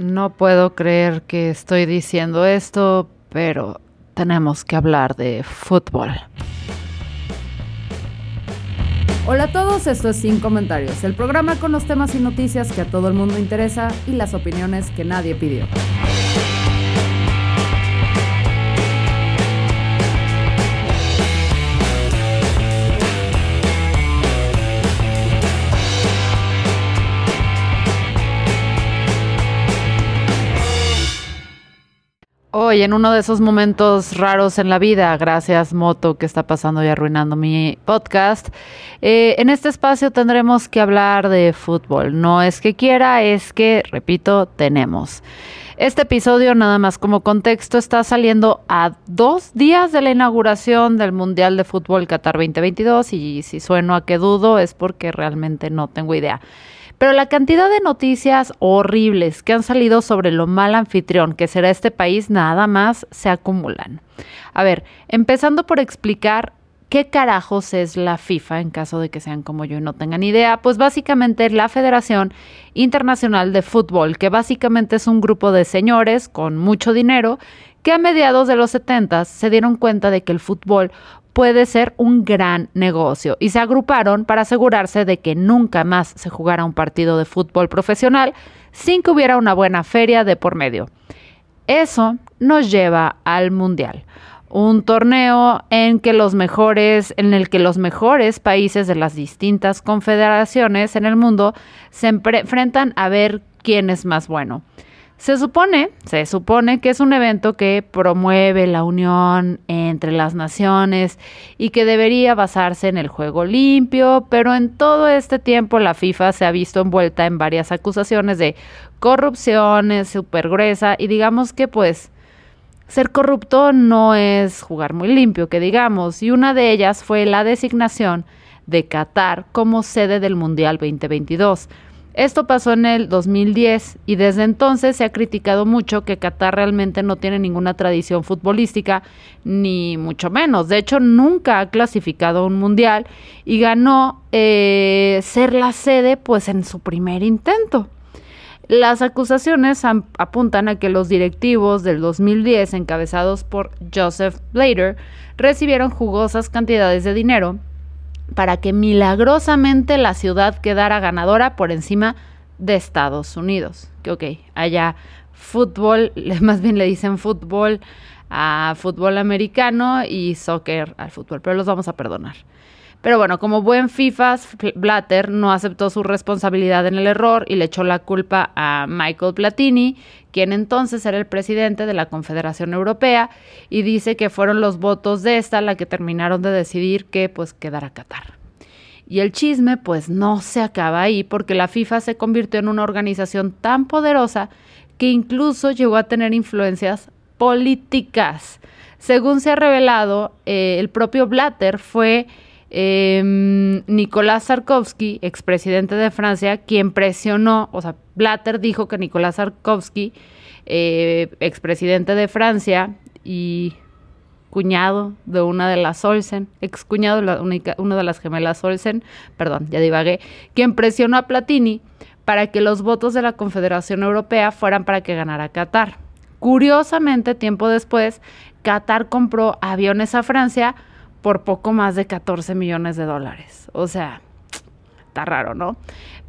No puedo creer que estoy diciendo esto, pero tenemos que hablar de fútbol. Hola a todos, esto es Sin Comentarios, el programa con los temas y noticias que a todo el mundo interesa y las opiniones que nadie pidió. Hoy, en uno de esos momentos raros en la vida, gracias Moto que está pasando y arruinando mi podcast, eh, en este espacio tendremos que hablar de fútbol. No es que quiera, es que, repito, tenemos. Este episodio, nada más como contexto, está saliendo a dos días de la inauguración del Mundial de Fútbol Qatar 2022 y si sueno a que dudo es porque realmente no tengo idea. Pero la cantidad de noticias horribles que han salido sobre lo mal anfitrión que será este país nada más se acumulan. A ver, empezando por explicar ¿Qué carajos es la FIFA en caso de que sean como yo y no tengan idea? Pues básicamente la Federación Internacional de Fútbol, que básicamente es un grupo de señores con mucho dinero que a mediados de los 70 se dieron cuenta de que el fútbol puede ser un gran negocio y se agruparon para asegurarse de que nunca más se jugara un partido de fútbol profesional sin que hubiera una buena feria de por medio. Eso nos lleva al Mundial, un torneo en que los mejores, en el que los mejores países de las distintas confederaciones en el mundo se enfrentan a ver quién es más bueno. Se supone, se supone que es un evento que promueve la unión entre las naciones y que debería basarse en el juego limpio, pero en todo este tiempo la FIFA se ha visto envuelta en varias acusaciones de corrupción súper gruesa y digamos que pues ser corrupto no es jugar muy limpio, que digamos, y una de ellas fue la designación de Qatar como sede del Mundial 2022 esto pasó en el 2010 y desde entonces se ha criticado mucho que Qatar realmente no tiene ninguna tradición futbolística, ni mucho menos. De hecho, nunca ha clasificado un mundial y ganó eh, ser la sede pues en su primer intento. Las acusaciones apuntan a que los directivos del 2010, encabezados por Joseph Blader, recibieron jugosas cantidades de dinero para que milagrosamente la ciudad quedara ganadora por encima de Estados Unidos. Que ok, allá fútbol, más bien le dicen fútbol a fútbol americano y soccer al fútbol, pero los vamos a perdonar. Pero bueno, como buen FIFA, Blatter no aceptó su responsabilidad en el error y le echó la culpa a Michael Platini, quien entonces era el presidente de la Confederación Europea, y dice que fueron los votos de esta la que terminaron de decidir que pues quedara Qatar. Y el chisme pues no se acaba ahí porque la FIFA se convirtió en una organización tan poderosa que incluso llegó a tener influencias políticas. Según se ha revelado, eh, el propio Blatter fue eh, Nicolás Sarkovsky, expresidente de Francia, quien presionó, o sea, Blatter dijo que Nicolás Sarkovsky, eh, expresidente de Francia y cuñado de una de las Olsen, ex cuñado de una de las gemelas Olsen, perdón, ya divagué, quien presionó a Platini para que los votos de la Confederación Europea fueran para que ganara Qatar. Curiosamente, tiempo después, Qatar compró aviones a Francia por poco más de 14 millones de dólares. O sea, está raro, ¿no?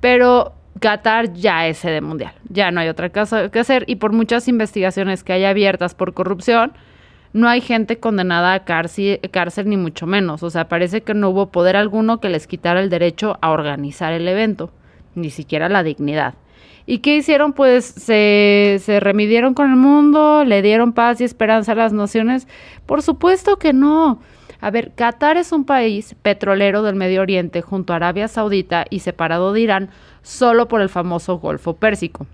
Pero Qatar ya es sede mundial, ya no hay otra cosa que hacer y por muchas investigaciones que hay abiertas por corrupción, no hay gente condenada a cárcel, cárcel, ni mucho menos. O sea, parece que no hubo poder alguno que les quitara el derecho a organizar el evento, ni siquiera la dignidad. ¿Y qué hicieron? Pues se, remidieron con el mundo, le dieron paz y esperanza a las naciones. Por supuesto que no. A ver, Qatar es un país petrolero del Medio Oriente junto a Arabia Saudita y separado de Irán solo por el famoso Golfo Pérsico.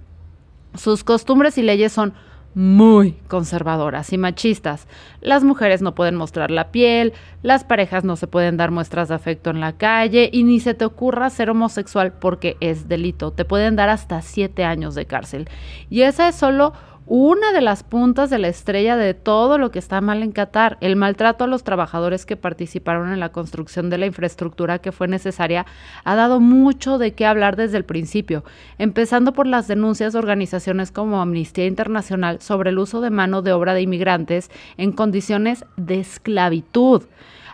Sus costumbres y leyes son muy conservadoras y machistas. Las mujeres no pueden mostrar la piel, las parejas no se pueden dar muestras de afecto en la calle y ni se te ocurra ser homosexual porque es delito. Te pueden dar hasta siete años de cárcel. Y esa es solo una de las puntas de la estrella de todo lo que está mal en Qatar. El maltrato a los trabajadores que participaron en la construcción de la infraestructura que fue necesaria ha dado mucho de qué hablar desde el principio, empezando por las denuncias de organizaciones como Amnistía Internacional sobre el uso de mano de obra de inmigrantes en condiciones de esclavitud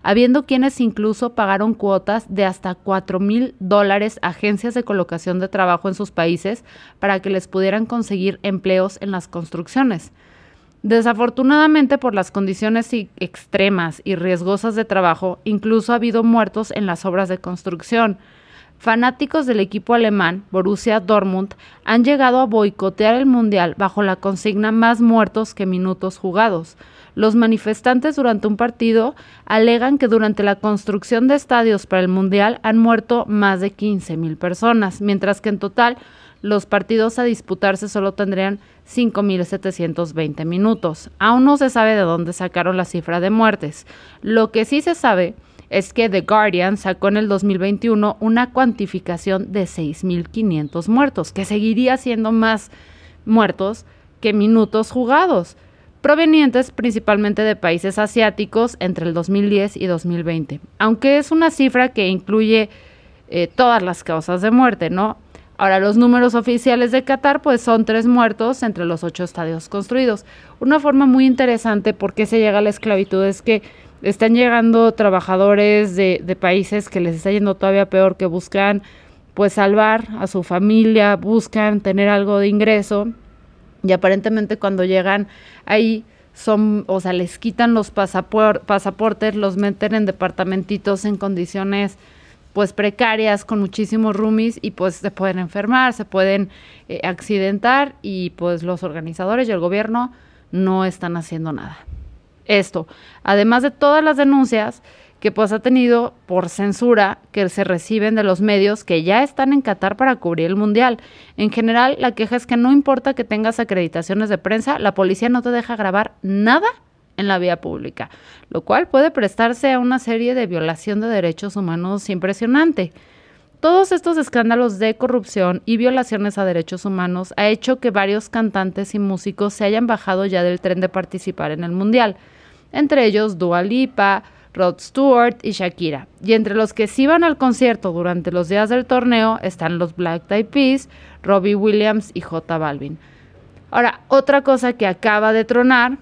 habiendo quienes incluso pagaron cuotas de hasta 4 mil dólares a agencias de colocación de trabajo en sus países para que les pudieran conseguir empleos en las construcciones. Desafortunadamente, por las condiciones extremas y riesgosas de trabajo, incluso ha habido muertos en las obras de construcción. Fanáticos del equipo alemán, Borussia Dortmund, han llegado a boicotear el Mundial bajo la consigna más muertos que minutos jugados. Los manifestantes durante un partido alegan que durante la construcción de estadios para el Mundial han muerto más de 15 mil personas, mientras que en total los partidos a disputarse solo tendrían 5.720 minutos. Aún no se sabe de dónde sacaron la cifra de muertes. Lo que sí se sabe es que The Guardian sacó en el 2021 una cuantificación de 6.500 muertos, que seguiría siendo más muertos que minutos jugados, provenientes principalmente de países asiáticos entre el 2010 y 2020, aunque es una cifra que incluye eh, todas las causas de muerte, ¿no? Ahora, los números oficiales de Qatar, pues son tres muertos entre los ocho estadios construidos. Una forma muy interesante por qué se llega a la esclavitud es que están llegando trabajadores de, países que les está yendo todavía peor, que buscan pues salvar a su familia, buscan tener algo de ingreso y aparentemente cuando llegan ahí son, o sea, les quitan los pasaportes, los meten en departamentitos en condiciones pues precarias con muchísimos roomies y pues se pueden enfermar, se pueden eh, accidentar y pues los organizadores y el gobierno no están haciendo nada esto, además de todas las denuncias que pues ha tenido por censura que se reciben de los medios que ya están en Qatar para cubrir el mundial. En general, la queja es que no importa que tengas acreditaciones de prensa, la policía no te deja grabar nada en la vía pública, lo cual puede prestarse a una serie de violación de derechos humanos impresionante. Todos estos escándalos de corrupción y violaciones a derechos humanos ha hecho que varios cantantes y músicos se hayan bajado ya del tren de participar en el Mundial, entre ellos Dua Lipa, Rod Stewart y Shakira. Y entre los que sí van al concierto durante los días del torneo están los Black Eyed Peas, Robbie Williams y J Balvin. Ahora, otra cosa que acaba de tronar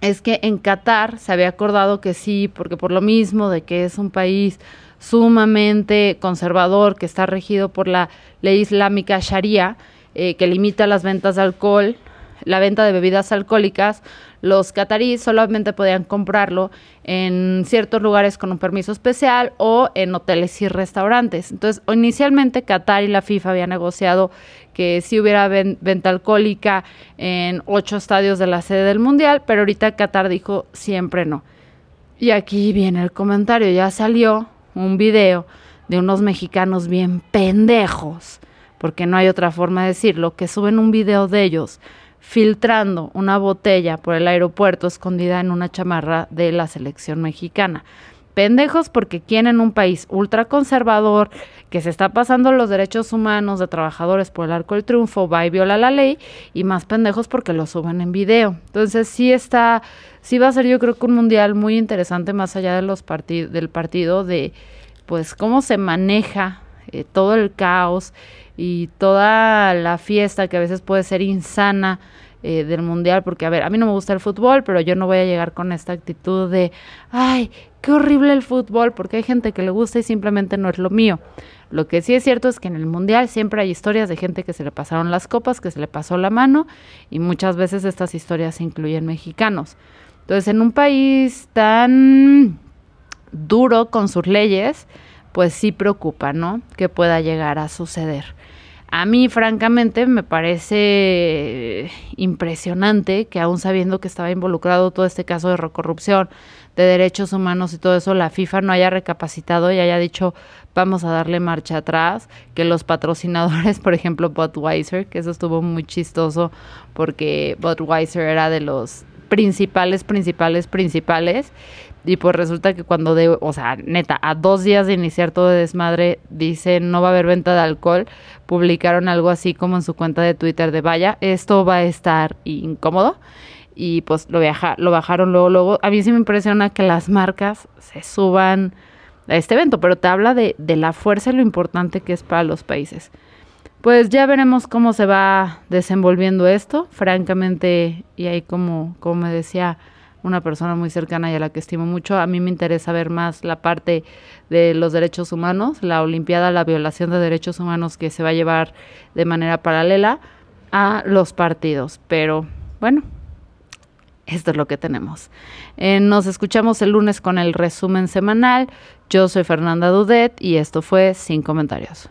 es que en Qatar se había acordado que sí, porque por lo mismo de que es un país sumamente conservador que está regido por la ley islámica Sharia, eh, que limita las ventas de alcohol, la venta de bebidas alcohólicas, los cataríes solamente podían comprarlo en ciertos lugares con un permiso especial o en hoteles y restaurantes. Entonces, inicialmente Qatar y la FIFA habían negociado que sí hubiera venta alcohólica en ocho estadios de la sede del Mundial, pero ahorita Qatar dijo siempre no. Y aquí viene el comentario, ya salió un video de unos mexicanos bien pendejos, porque no hay otra forma de decirlo, que suben un video de ellos filtrando una botella por el aeropuerto escondida en una chamarra de la selección mexicana. Pendejos porque quieren un país ultraconservador que se está pasando los derechos humanos de trabajadores por el arco del triunfo, va y viola la ley, y más pendejos porque lo suben en video. Entonces sí está, sí va a ser yo creo que un mundial muy interesante más allá de los del partido de pues cómo se maneja eh, todo el caos y toda la fiesta que a veces puede ser insana eh, del mundial, porque a ver, a mí no me gusta el fútbol, pero yo no voy a llegar con esta actitud de, ay, qué horrible el fútbol, porque hay gente que le gusta y simplemente no es lo mío. Lo que sí es cierto es que en el mundial siempre hay historias de gente que se le pasaron las copas, que se le pasó la mano, y muchas veces estas historias incluyen mexicanos. Entonces, en un país tan duro con sus leyes, pues sí preocupa, ¿no? Que pueda llegar a suceder. A mí, francamente, me parece impresionante que aún sabiendo que estaba involucrado todo este caso de corrupción de derechos humanos y todo eso, la FIFA no haya recapacitado y haya dicho, vamos a darle marcha atrás, que los patrocinadores, por ejemplo, Budweiser, que eso estuvo muy chistoso porque Budweiser era de los principales, principales, principales. Y pues resulta que cuando, de, o sea, neta, a dos días de iniciar todo de desmadre, dicen no va a haber venta de alcohol, publicaron algo así como en su cuenta de Twitter de vaya, esto va a estar incómodo. Y pues lo, lo bajaron luego, luego. A mí sí me impresiona que las marcas se suban a este evento, pero te habla de, de la fuerza y lo importante que es para los países. Pues ya veremos cómo se va desenvolviendo esto. Francamente, y ahí como, como me decía una persona muy cercana y a la que estimo mucho, a mí me interesa ver más la parte de los derechos humanos, la Olimpiada, la violación de derechos humanos que se va a llevar de manera paralela a los partidos. Pero bueno, esto es lo que tenemos. Eh, nos escuchamos el lunes con el resumen semanal. Yo soy Fernanda Dudet y esto fue Sin Comentarios.